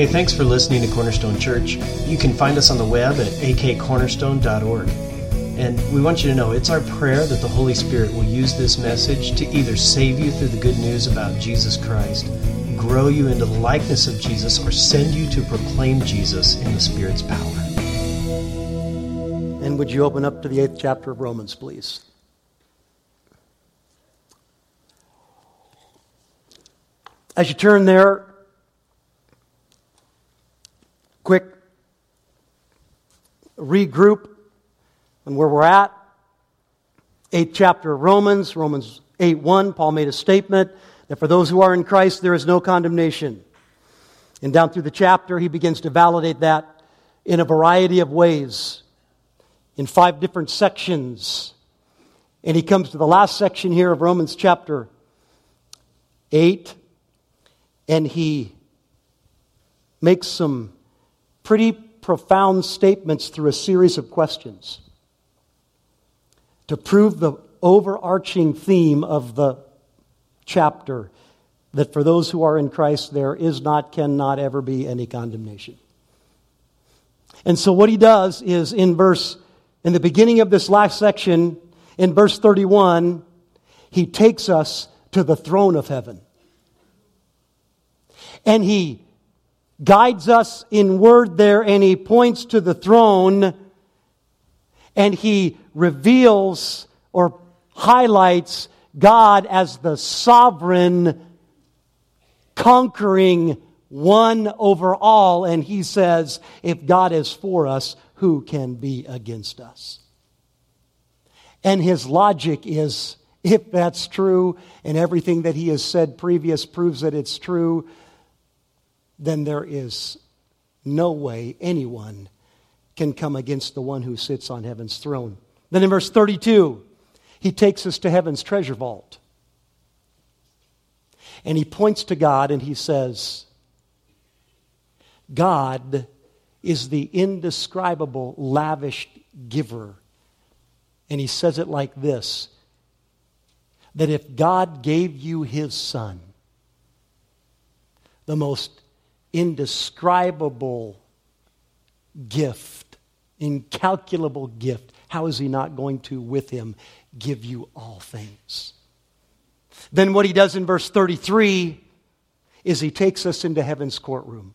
Hey, thanks for listening to Cornerstone Church. You can find us on the web at akcornerstone.org. And we want you to know it's our prayer that the Holy Spirit will use this message to either save you through the good news about Jesus Christ, grow you into the likeness of Jesus, or send you to proclaim Jesus in the Spirit's power. And would you open up to the eighth chapter of Romans, please? As you turn there, quick regroup on where we're at. Eighth chapter of Romans, Romans 8 1, Paul made a statement that for those who are in Christ, there is no condemnation. And down through the chapter, he begins to validate that in a variety of ways, in five different sections. And he comes to the last section here of Romans chapter 8, and he makes some pretty profound statements through a series of questions to prove the overarching theme of the chapter that for those who are in Christ, there is not, cannot ever be any condemnation. And so, what he does is in verse, in the beginning of this last section, in verse 31, he takes us to the throne of heaven. And he guides us in word there, and he points to the throne, and he reveals or highlights God as the sovereign, conquering one over all. And he says, if God is for us, who can be against us? And his logic is if that's true, and everything that he has said previous proves that it's true, then there is no way anyone can come against the one who sits on heaven's throne. Then in verse 32, he takes us to heaven's treasure vault. And he points to God and he says, God is the indescribable, lavish giver. And he says it like this that if God gave you his son, the most indescribable gift, incalculable gift, how is he not going to, with him, give you all things? Then, what he does in verse 33 is he takes us into heaven's courtroom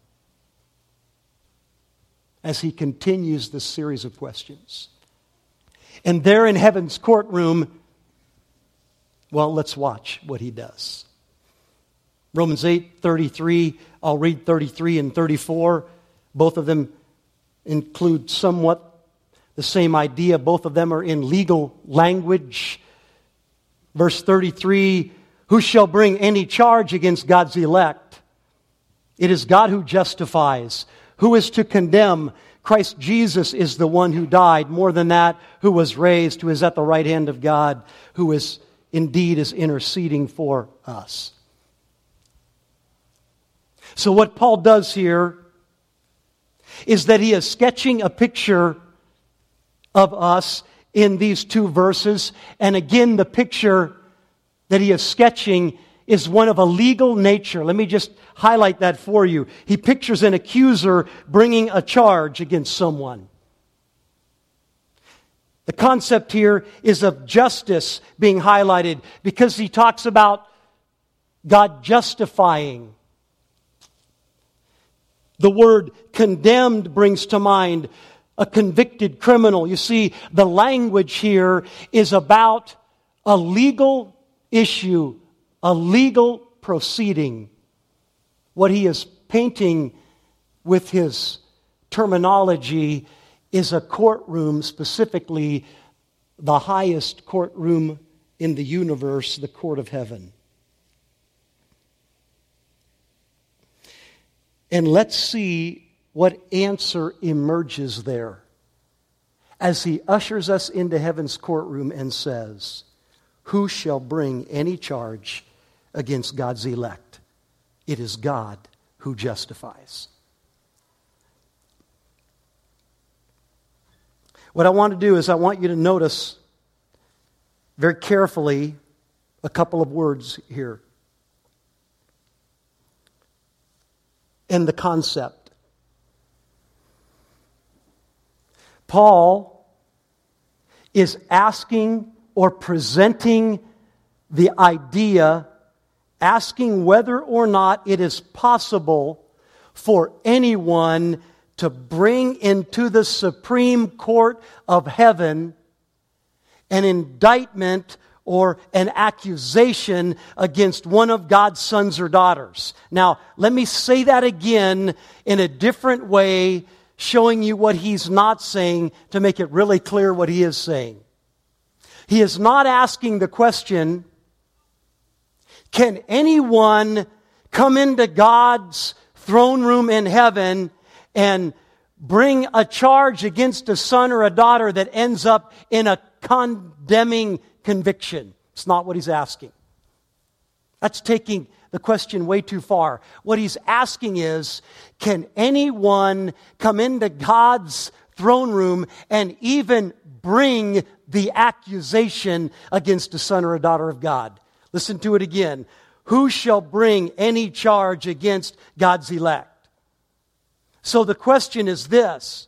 as he continues this series of questions. And there in heaven's courtroom, well, let's watch what he does. Romans 8 33 I'll read 33 and 34. Both of them include somewhat the same idea. Both of them are in legal language. Verse 33 Who shall bring any charge against God's elect? It is God who justifies. Who is to condemn? Christ Jesus is the one who died. More than that, who was raised, who is at the right hand of God, who is indeed is interceding for us. So, what Paul does here is that he is sketching a picture of us in these two verses. And again, the picture that he is sketching is one of a legal nature. Let me just highlight that for you. He pictures an accuser bringing a charge against someone. The concept here is of justice being highlighted because he talks about God justifying the word condemned brings to mind a convicted criminal. You see, the language here is about a legal issue, a legal proceeding. What he is painting with his terminology is a courtroom, specifically the highest courtroom in the universe, the court of heaven. And let's see what answer emerges there as he ushers us into heaven's courtroom and says, Who shall bring any charge against God's elect? It is God who justifies. What I want to do is, I want you to notice very carefully a couple of words here. And the concept. Paul is asking or presenting the idea, asking whether or not it is possible for anyone to bring into the Supreme Court of heaven an indictment or an accusation against one of God's sons or daughters. Now, let me say that again in a different way, showing you what he's not saying to make it really clear what he is saying. He is not asking the question, can anyone come into God's throne room in heaven and bring a charge against a son or a daughter that ends up in a condemning conviction. It's not what he's asking. That's taking the question way too far. What he's asking is can anyone come into God's throne room and even bring the accusation against a son or a daughter of God? Listen to it again. Who shall bring any charge against God's elect? So the question is this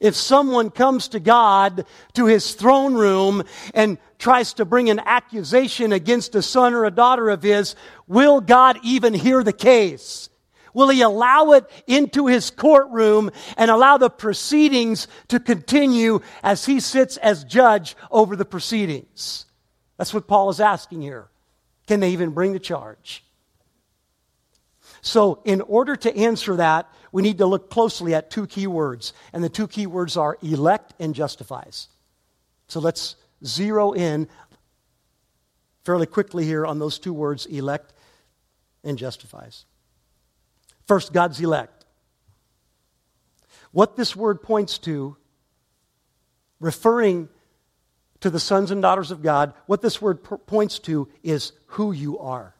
if someone comes to God, to his throne room, and tries to bring an accusation against a son or a daughter of his, will God even hear the case? Will he allow it into his courtroom and allow the proceedings to continue as he sits as judge over the proceedings? That's what Paul is asking here. Can they even bring the charge? So, in order to answer that, we need to look closely at two key words. And the two key words are elect and justifies. So, let's zero in fairly quickly here on those two words elect and justifies. First, God's elect. What this word points to, referring to the sons and daughters of God, what this word points to is who you are.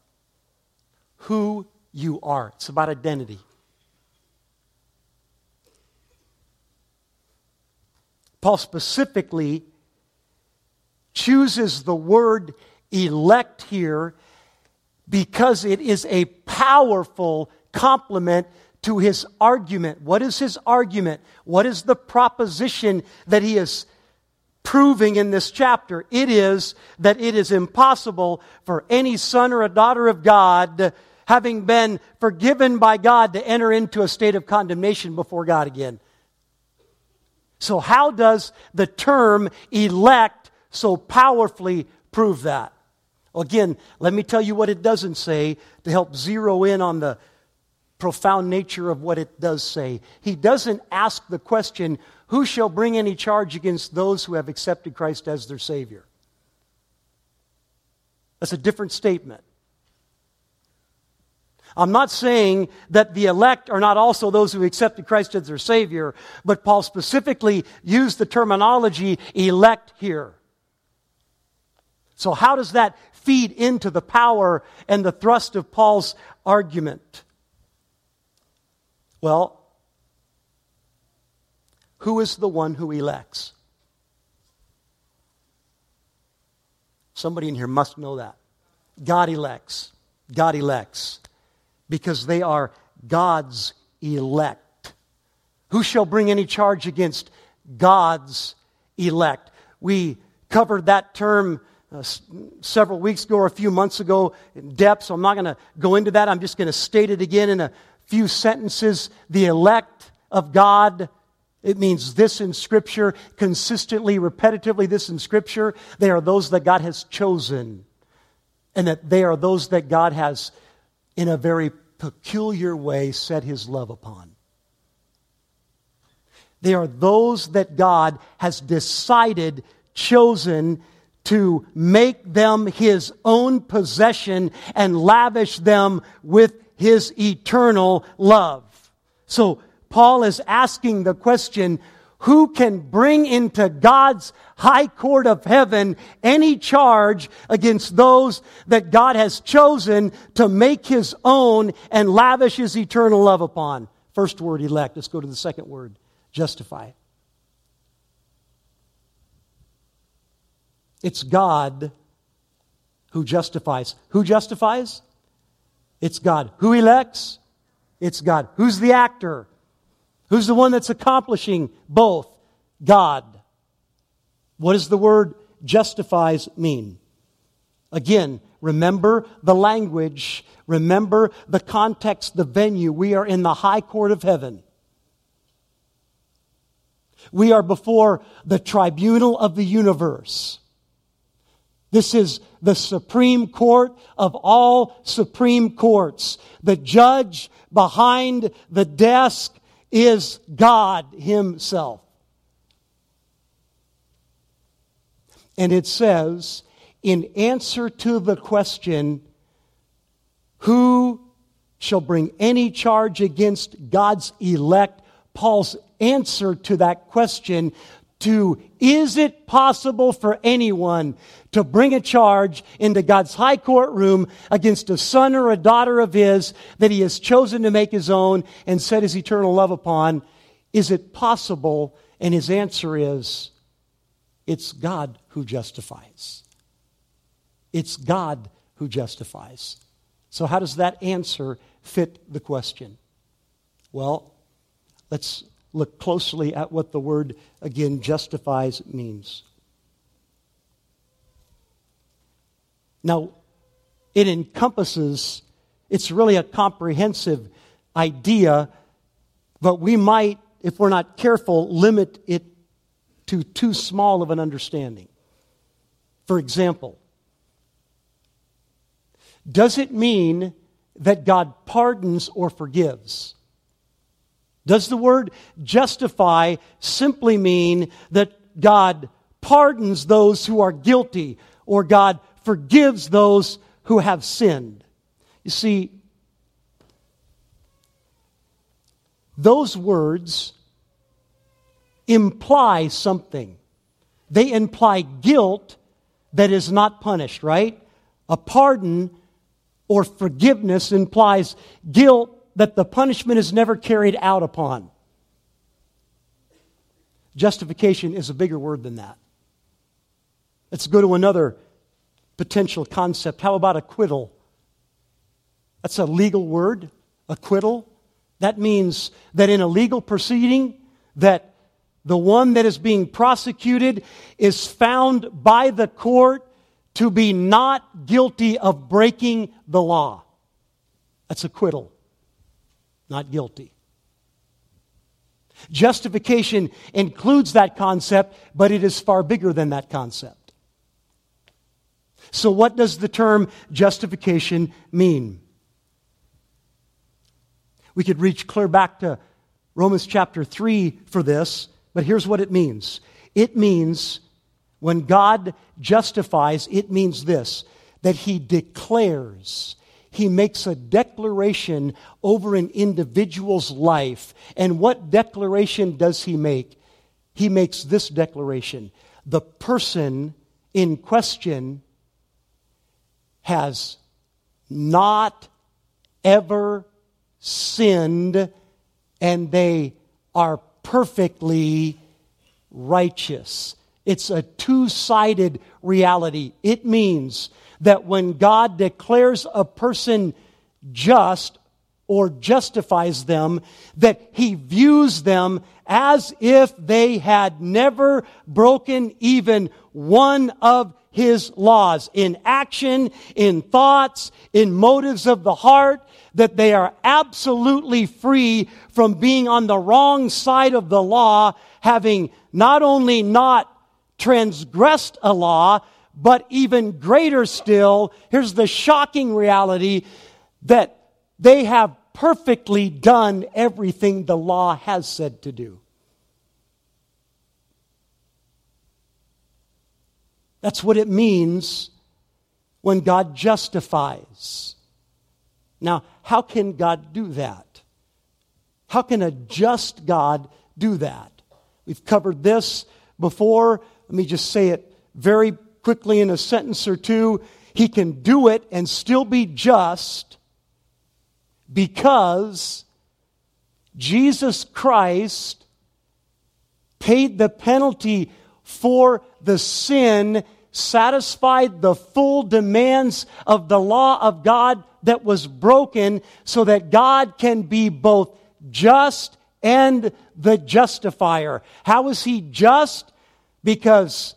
Who you are. It's about identity. Paul specifically chooses the word elect here because it is a powerful complement to his argument. What is his argument? What is the proposition that he is proving in this chapter? It is that it is impossible for any son or a daughter of God having been forgiven by God, to enter into a state of condemnation before God again. So, how does the term elect so powerfully prove that? Again, let me tell you what it doesn't say to help zero in on the profound nature of what it does say. He doesn't ask the question, Who shall bring any charge against those who have accepted Christ as their Savior? That's a different statement. I'm not saying that the elect are not also those who accepted Christ as their Savior, but Paul specifically used the terminology elect here. So, how does that feed into the power and the thrust of Paul's argument? Well, who is the one who elects? Somebody in here must know that. God elects. God elects because they are God's elect. Who shall bring any charge against God's elect? We covered that term uh, several weeks ago or a few months ago in depth, so I'm not going to go into that. I'm just going to state it again in a few sentences. The elect of God. It means this in Scripture, consistently, repetitively, this in Scripture. They are those that God has chosen, and that they are those that God has, in a very peculiar way set his love upon. They are those that God has decided, chosen to make them his own possession and lavish them with his eternal love. So Paul is asking the question, who can bring into God's high court of heaven any charge against those that God has chosen to make his own and lavish his eternal love upon. First word, elect. Let's go to the second word, justify. It's God who justifies. Who justifies? It's God. Who elects? It's God. Who's the actor? Who's the one that's accomplishing both? God. What does the word justifies mean? Again, remember the language, remember the context, the venue. We are in the high court of heaven. We are before the tribunal of the universe. This is the Supreme Court of all Supreme Courts. The judge behind the desk is God Himself. And it says, in answer to the question, who shall bring any charge against God's elect? Paul's answer to that question to is it possible for anyone to bring a charge into God's high courtroom against a son or a daughter of his that he has chosen to make his own and set his eternal love upon? Is it possible? And his answer is it's God who justifies. It's God who justifies. So, how does that answer fit the question? Well, let's look closely at what the word, again, justifies means. Now, it encompasses, it's really a comprehensive idea, but we might, if we're not careful, limit it to too small of an understanding. For example, does it mean that God pardons or forgives? Does the word justify simply mean that God pardons those who are guilty or God forgives those who have sinned? You see, those words imply something. They imply guilt that is not punished, right? A pardon or forgiveness implies guilt that the punishment is never carried out upon. Justification is a bigger word than that. Let's go to another potential concept. How about acquittal? That's a legal word, acquittal. That means that in a legal proceeding that the one that is being prosecuted is found by the court to be not guilty of breaking the law. That's acquittal not guilty. Justification includes that concept, but it is far bigger than that concept. So, what does the term justification mean? We could reach clear back to Romans chapter 3 for this, but here's what it means it means when God justifies, it means this that He declares he makes a declaration over an individual's life. And what declaration does he make? He makes this declaration the person in question has not ever sinned, and they are perfectly righteous. It's a two sided reality. It means that when God declares a person just or justifies them, that he views them as if they had never broken even one of his laws in action, in thoughts, in motives of the heart, that they are absolutely free from being on the wrong side of the law, having not only not transgressed a law, but even greater still, here's the shocking reality that they have perfectly done everything the law has said to do. That's what it means when God justifies. Now, how can God do that? How can a just God do that? We've covered this before. Let me just say it very quickly in a sentence or two, he can do it and still be just because Jesus Christ paid the penalty for the sin satisfied the full demands of the law of God that was broken so that God can be both just and the justifier. How is he just? Because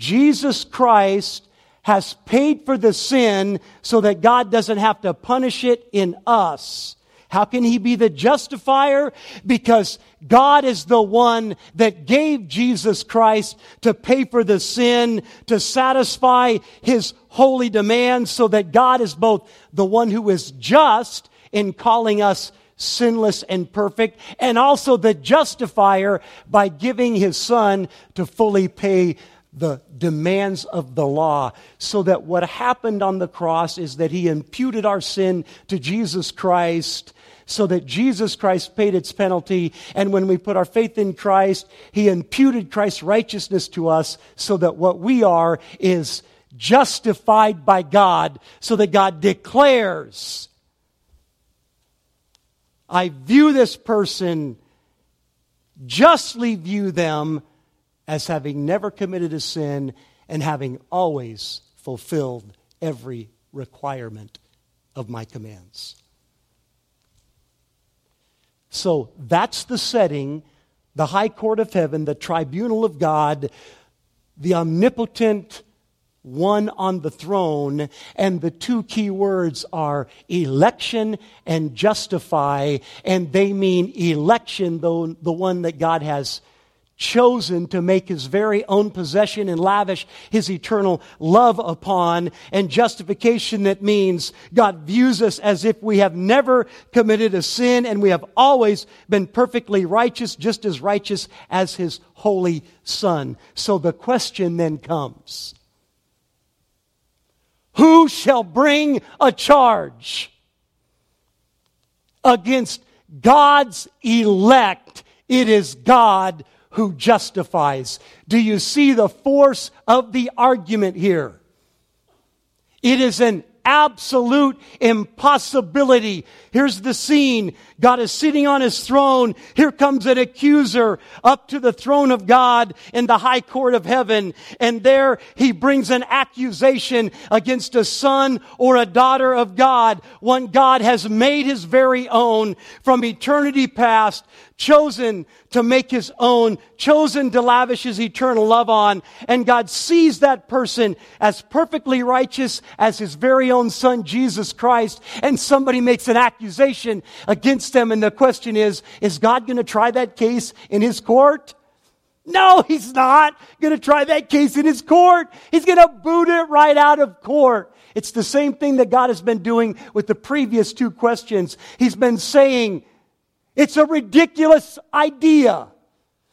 Jesus Christ has paid for the sin so that God doesn't have to punish it in us. How can he be the justifier? Because God is the one that gave Jesus Christ to pay for the sin, to satisfy his holy demands, so that God is both the one who is just in calling us sinless and perfect, and also the justifier by giving his son to fully pay the demands of the law. So that what happened on the cross is that he imputed our sin to Jesus Christ so that Jesus Christ paid its penalty. And when we put our faith in Christ, He imputed Christ's righteousness to us so that what we are is justified by God, so that God declares, I view this person, justly view them as having never committed a sin and having always fulfilled every requirement of my commands. So that's the setting, the high court of heaven, the tribunal of God, the omnipotent one on the throne, and the two key words are election and justify, and they mean election, though the one that God has chosen to make his very own possession and lavish his eternal love upon, and justification that means God views us as if we have never committed a sin and we have always been perfectly righteous, just as righteous as his holy son. So the question then comes. Who shall bring a charge against God's elect? It is God who justifies. Do you see the force of the argument here? It is an absolute impossibility. Here's the scene. God is sitting on his throne. Here comes an accuser up to the throne of God in the high court of heaven. And there he brings an accusation against a son or a daughter of God, one God has made his very own from eternity past chosen to make his own, chosen to lavish his eternal love on. And God sees that person as perfectly righteous as his very own son, Jesus Christ. And somebody makes an accusation against them. And the question is, is God going to try that case in his court? No, he's not going to try that case in his court. He's going to boot it right out of court. It's the same thing that God has been doing with the previous two questions. He's been saying, it's a ridiculous idea.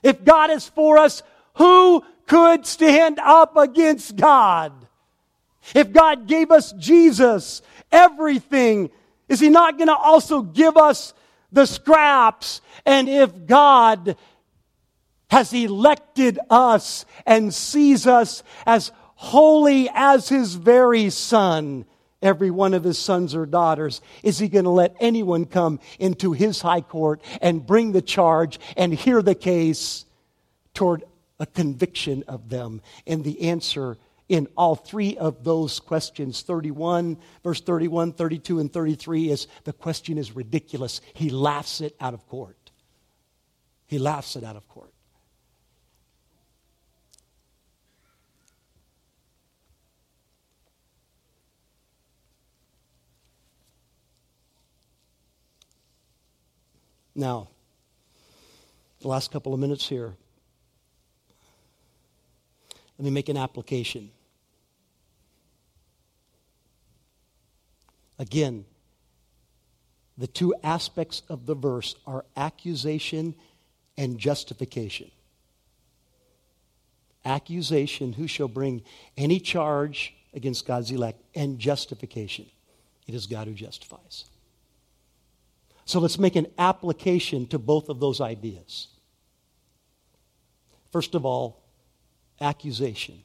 If God is for us, who could stand up against God? If God gave us Jesus, everything, is He not going to also give us the scraps? And if God has elected us and sees us as holy as His very Son, every one of his sons or daughters? Is he going to let anyone come into his high court and bring the charge and hear the case toward a conviction of them? And the answer in all three of those questions 31, verse 31, 32, and 33 is the question is ridiculous. He laughs it out of court. He laughs it out of court. Now, the last couple of minutes here, let me make an application. Again, the two aspects of the verse are accusation and justification. Accusation, who shall bring any charge against God's elect, and justification. It is God who justifies. So let's make an application to both of those ideas. First of all, accusation.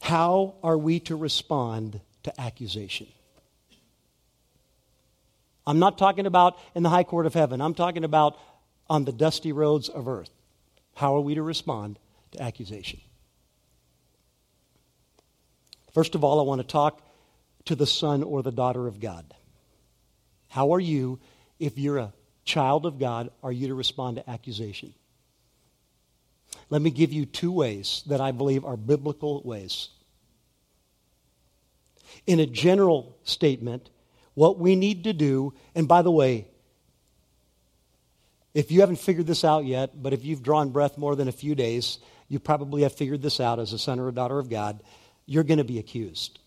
How are we to respond to accusation? I'm not talking about in the high court of heaven. I'm talking about on the dusty roads of earth. How are we to respond to accusation? First of all, I want to talk to the son or the daughter of God. How are you, if you're a child of God, are you to respond to accusation? Let me give you two ways that I believe are biblical ways. In a general statement, what we need to do, and by the way, if you haven't figured this out yet, but if you've drawn breath more than a few days, you probably have figured this out as a son or a daughter of God. You're going to be accused.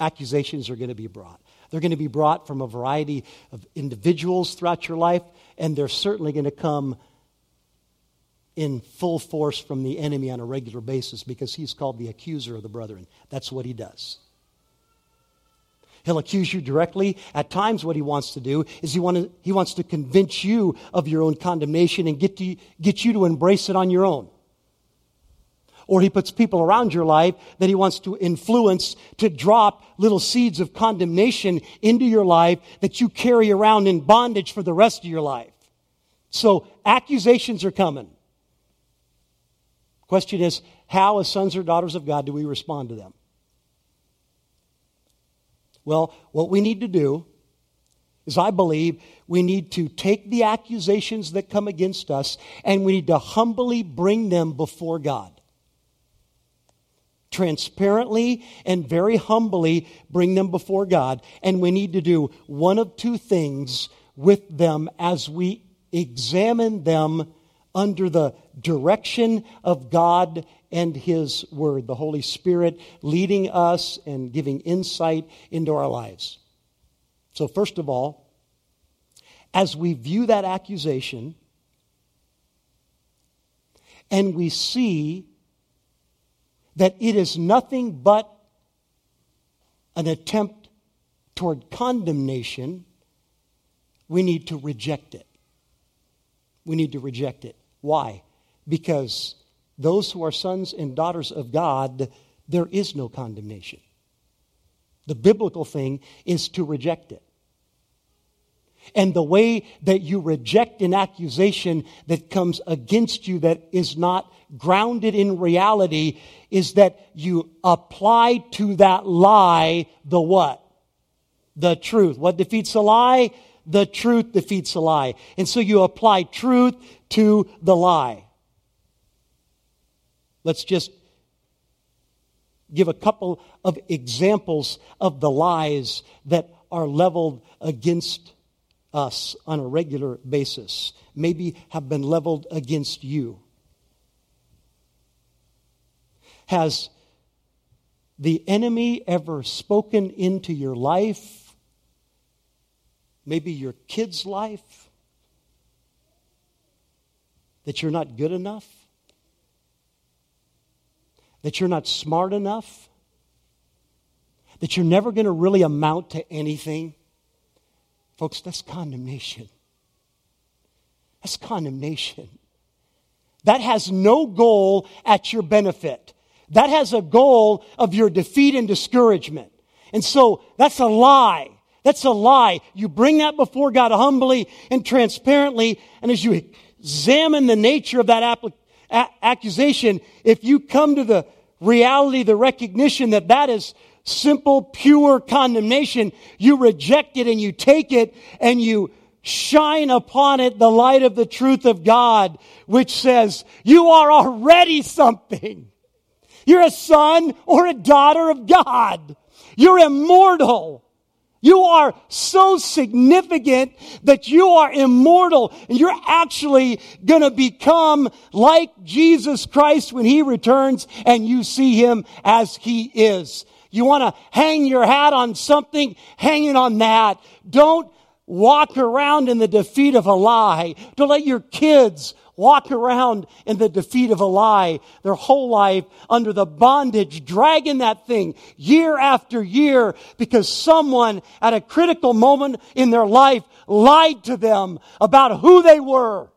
Accusations are going to be brought. They're going to be brought from a variety of individuals throughout your life, and they're certainly going to come in full force from the enemy on a regular basis because he's called the accuser of the brethren. That's what he does. He'll accuse you directly. At times, what he wants to do is he, want to, he wants to convince you of your own condemnation and get, to, get you to embrace it on your own or he puts people around your life that he wants to influence to drop little seeds of condemnation into your life that you carry around in bondage for the rest of your life. So accusations are coming. Question is, how as sons or daughters of God do we respond to them? Well, what we need to do is I believe we need to take the accusations that come against us and we need to humbly bring them before God transparently and very humbly bring them before God. And we need to do one of two things with them as we examine them under the direction of God and His Word, the Holy Spirit leading us and giving insight into our lives. So, first of all, as we view that accusation and we see that it is nothing but an attempt toward condemnation, we need to reject it. We need to reject it. Why? Because those who are sons and daughters of God, there is no condemnation. The biblical thing is to reject it. And the way that you reject an accusation that comes against you that is not grounded in reality is that you apply to that lie the what? The truth. What defeats a lie? The truth defeats a lie. And so you apply truth to the lie. Let's just give a couple of examples of the lies that are leveled against us on a regular basis, maybe have been leveled against you. Has the enemy ever spoken into your life? Maybe your kid's life? That you're not good enough? That you're not smart enough? That you're never going to really amount to anything? Folks, that's condemnation. That's condemnation. That has no goal at your benefit. That has a goal of your defeat and discouragement. And so that's a lie. That's a lie. You bring that before God humbly and transparently, and as you examine the nature of that a- accusation, if you come to the reality, the recognition that that is simple, pure condemnation, you reject it and you take it and you shine upon it the light of the truth of God, which says, you are already something. You're a son or a daughter of God. You're immortal. You are so significant that you are immortal and you're actually going to become like Jesus Christ when he returns and you see him as he is. You want to hang your hat on something, hang it on that. Don't walk around in the defeat of a lie. Don't let your kids walk around in the defeat of a lie their whole life under the bondage, dragging that thing year after year because someone at a critical moment in their life lied to them about who they were.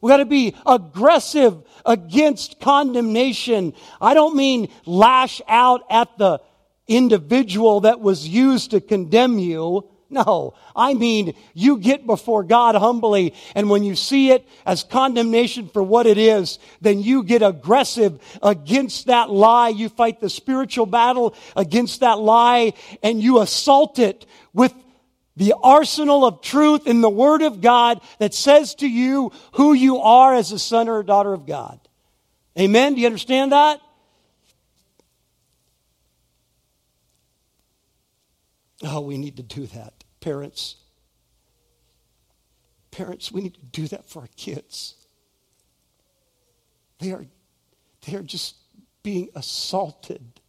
We got to be aggressive against condemnation. I don't mean lash out at the individual that was used to condemn you. No, I mean, you get before God humbly, and when you see it as condemnation for what it is, then you get aggressive against that lie. You fight the spiritual battle against that lie, and you assault it with the arsenal of truth in the Word of God that says to you who you are as a son or a daughter of God. Amen? Do you understand that? Oh, we need to do that. Parents, parents, we need to do that for our kids. They are, they are just being assaulted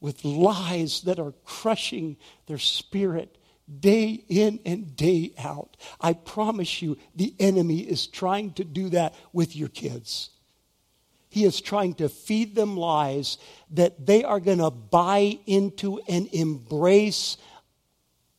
with lies that are crushing their spirit day in and day out. I promise you, the enemy is trying to do that with your kids. He is trying to feed them lies that they are going to buy into and embrace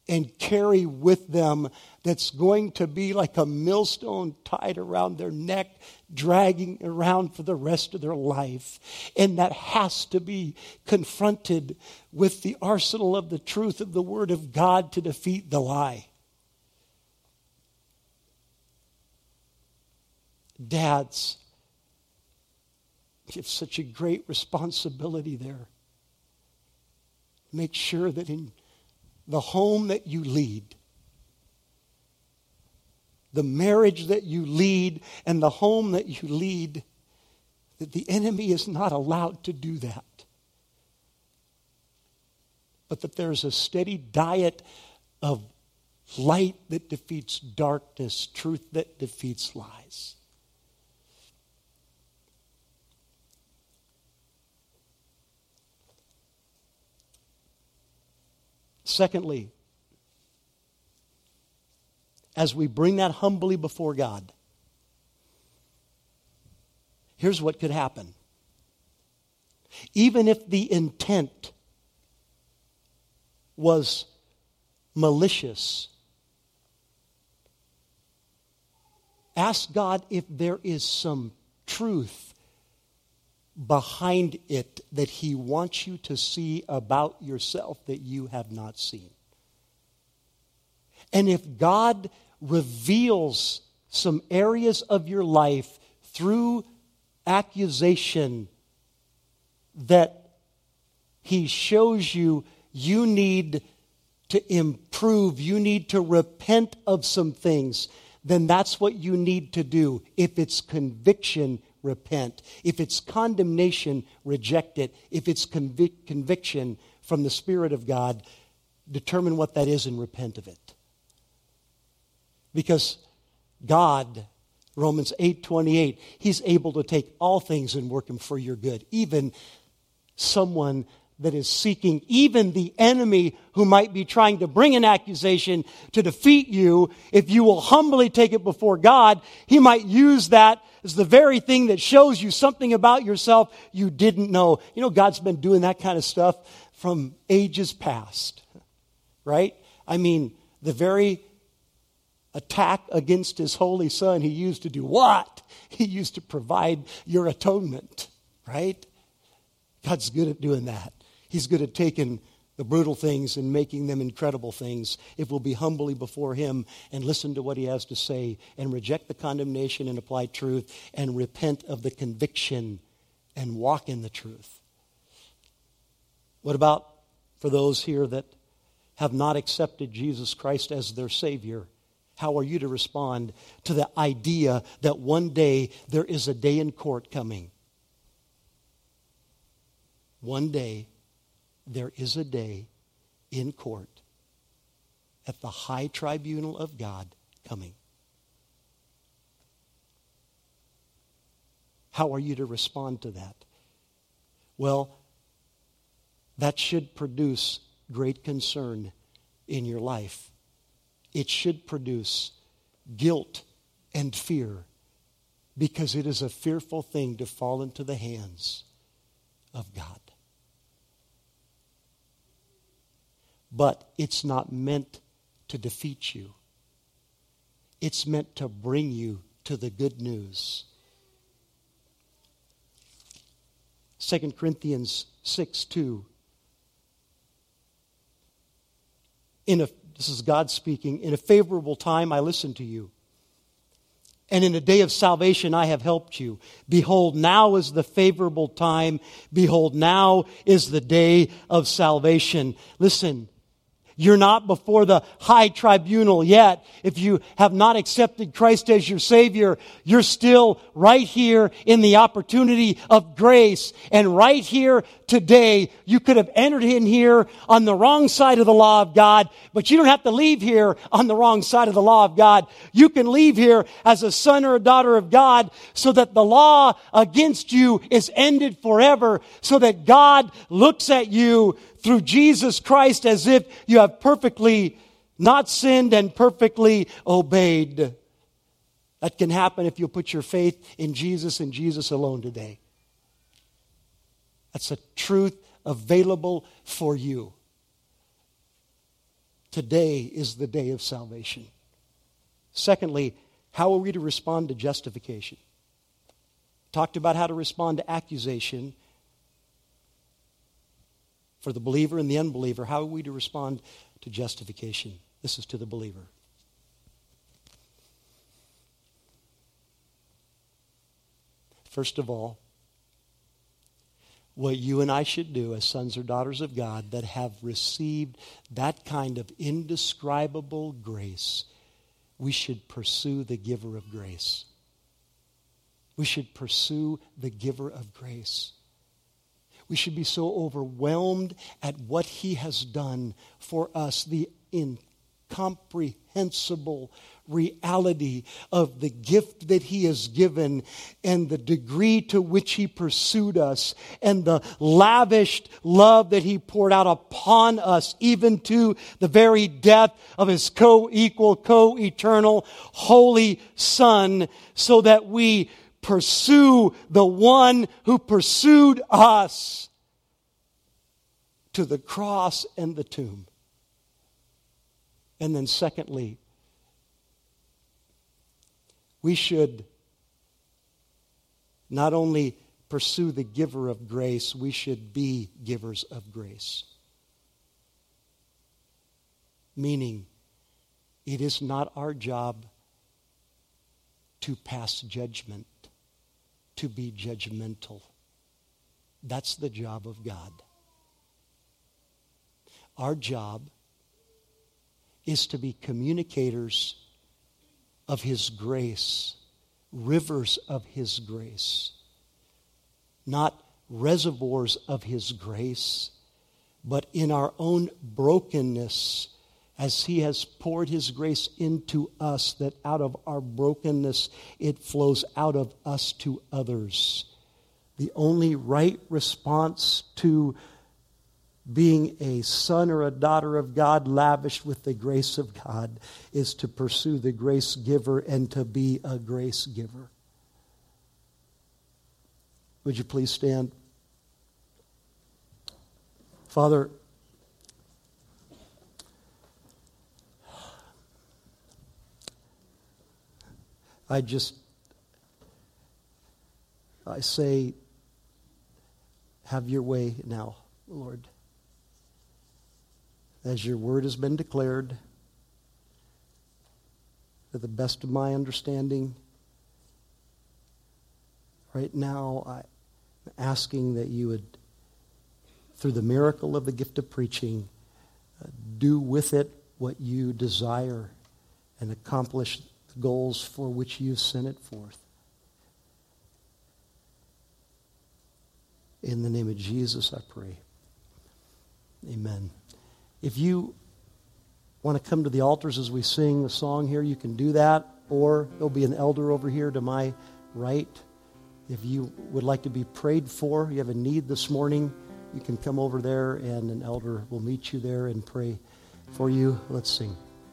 and carry with them that's going to be like a millstone tied around their neck, dragging around for the rest of their life. And that has to be confronted with the arsenal of the truth of the Word of God to defeat the lie. Dads, you have such a great responsibility there. Make sure that in the home that you lead, the marriage that you lead, and the home that you lead, that the enemy is not allowed to do that. But that there's a steady diet of light that defeats darkness, truth that defeats lies. Secondly, as we bring that humbly before God, here's what could happen. Even if the intent was malicious, ask God if there is some truth behind it that He wants you to see about yourself that you have not seen. And if God reveals some areas of your life through accusation that He shows you you need to improve, you need to repent of some things, then that's what you need to do. If it's conviction, repent. If it's condemnation, reject it. If it's convic- conviction from the Spirit of God, determine what that is and repent of it. Because God, Romans 8 28, He's able to take all things and work them for your good. Even someone that is seeking, even the enemy who might be trying to bring an accusation to defeat you, if you will humbly take it before God, He might use that as the very thing that shows you something about yourself you didn't know. You know, God's been doing that kind of stuff from ages past, right? I mean, the very attack against his holy son he used to do what? He used to provide your atonement, right? God's good at doing that. He's good at taking the brutal things and making them incredible things if we'll be humbly before Him and listen to what He has to say and reject the condemnation and apply truth and repent of the conviction and walk in the truth. What about for those here that have not accepted Jesus Christ as their Savior? How are you to respond to the idea that one day there is a day in court coming? One day there is a day in court at the high tribunal of God coming. How are you to respond to that? Well, that should produce great concern in your life. It should produce guilt and fear because it is a fearful thing to fall into the hands of God. but it's not meant to defeat you. It's meant to bring you to the good news. 2 Corinthians 6 2. In a this is God speaking, in a favorable time I listened to you. And in a day of salvation I have helped you. Behold, now is the favorable time. Behold, now is the day of salvation. Listen, you're not before the high tribunal yet. If you have not accepted Christ as your Savior, you're still right here in the opportunity of grace. And right here today, you could have entered in here on the wrong side of the law of God, but you don't have to leave here on the wrong side of the law of God. You can leave here as a son or a daughter of God so that the law against you is ended forever, so that God looks at you through Jesus Christ as if you have perfectly not sinned and perfectly obeyed. That can happen if you put your faith in Jesus and Jesus alone today. That's a truth available for you. Today is the day of salvation. Secondly, how are we to respond to justification? Talked about how to respond to accusation for the believer and the unbeliever, how are we to respond to justification? This is to the believer. First of all, what you and I should do as sons or daughters of God that have received that kind of indescribable grace, we should pursue the giver of grace. We should pursue the giver of grace. We should be so overwhelmed at what He has done for us, the incomprehensible reality of the gift that He has given and the degree to which He pursued us and the lavished love that He poured out upon us, even to the very death of His co equal, co eternal, holy Son, so that we pursue the one who pursued us to the cross and the tomb. And then, secondly, we should not only pursue the giver of grace, we should be givers of grace. Meaning, it is not our job to pass judgment to be judgmental. That's the job of God. Our job is to be communicators of His grace, rivers of His grace, not reservoirs of His grace, but in our own brokenness as He has poured His grace into us, that out of our brokenness it flows out of us to others. The only right response to being a son or a daughter of God, lavished with the grace of God, is to pursue the grace giver and to be a grace giver. Would you please stand? Father, I just, I say, have your way now, Lord. As your word has been declared, to the best of my understanding, right now I'm asking that you would, through the miracle of the gift of preaching, uh, do with it what you desire and accomplish the goals for which you sent it forth. In the name of Jesus, I pray. Amen. If you want to come to the altars as we sing the song here, you can do that, or there'll be an elder over here to my right. If you would like to be prayed for, you have a need this morning, you can come over there and an elder will meet you there and pray for you. Let's sing.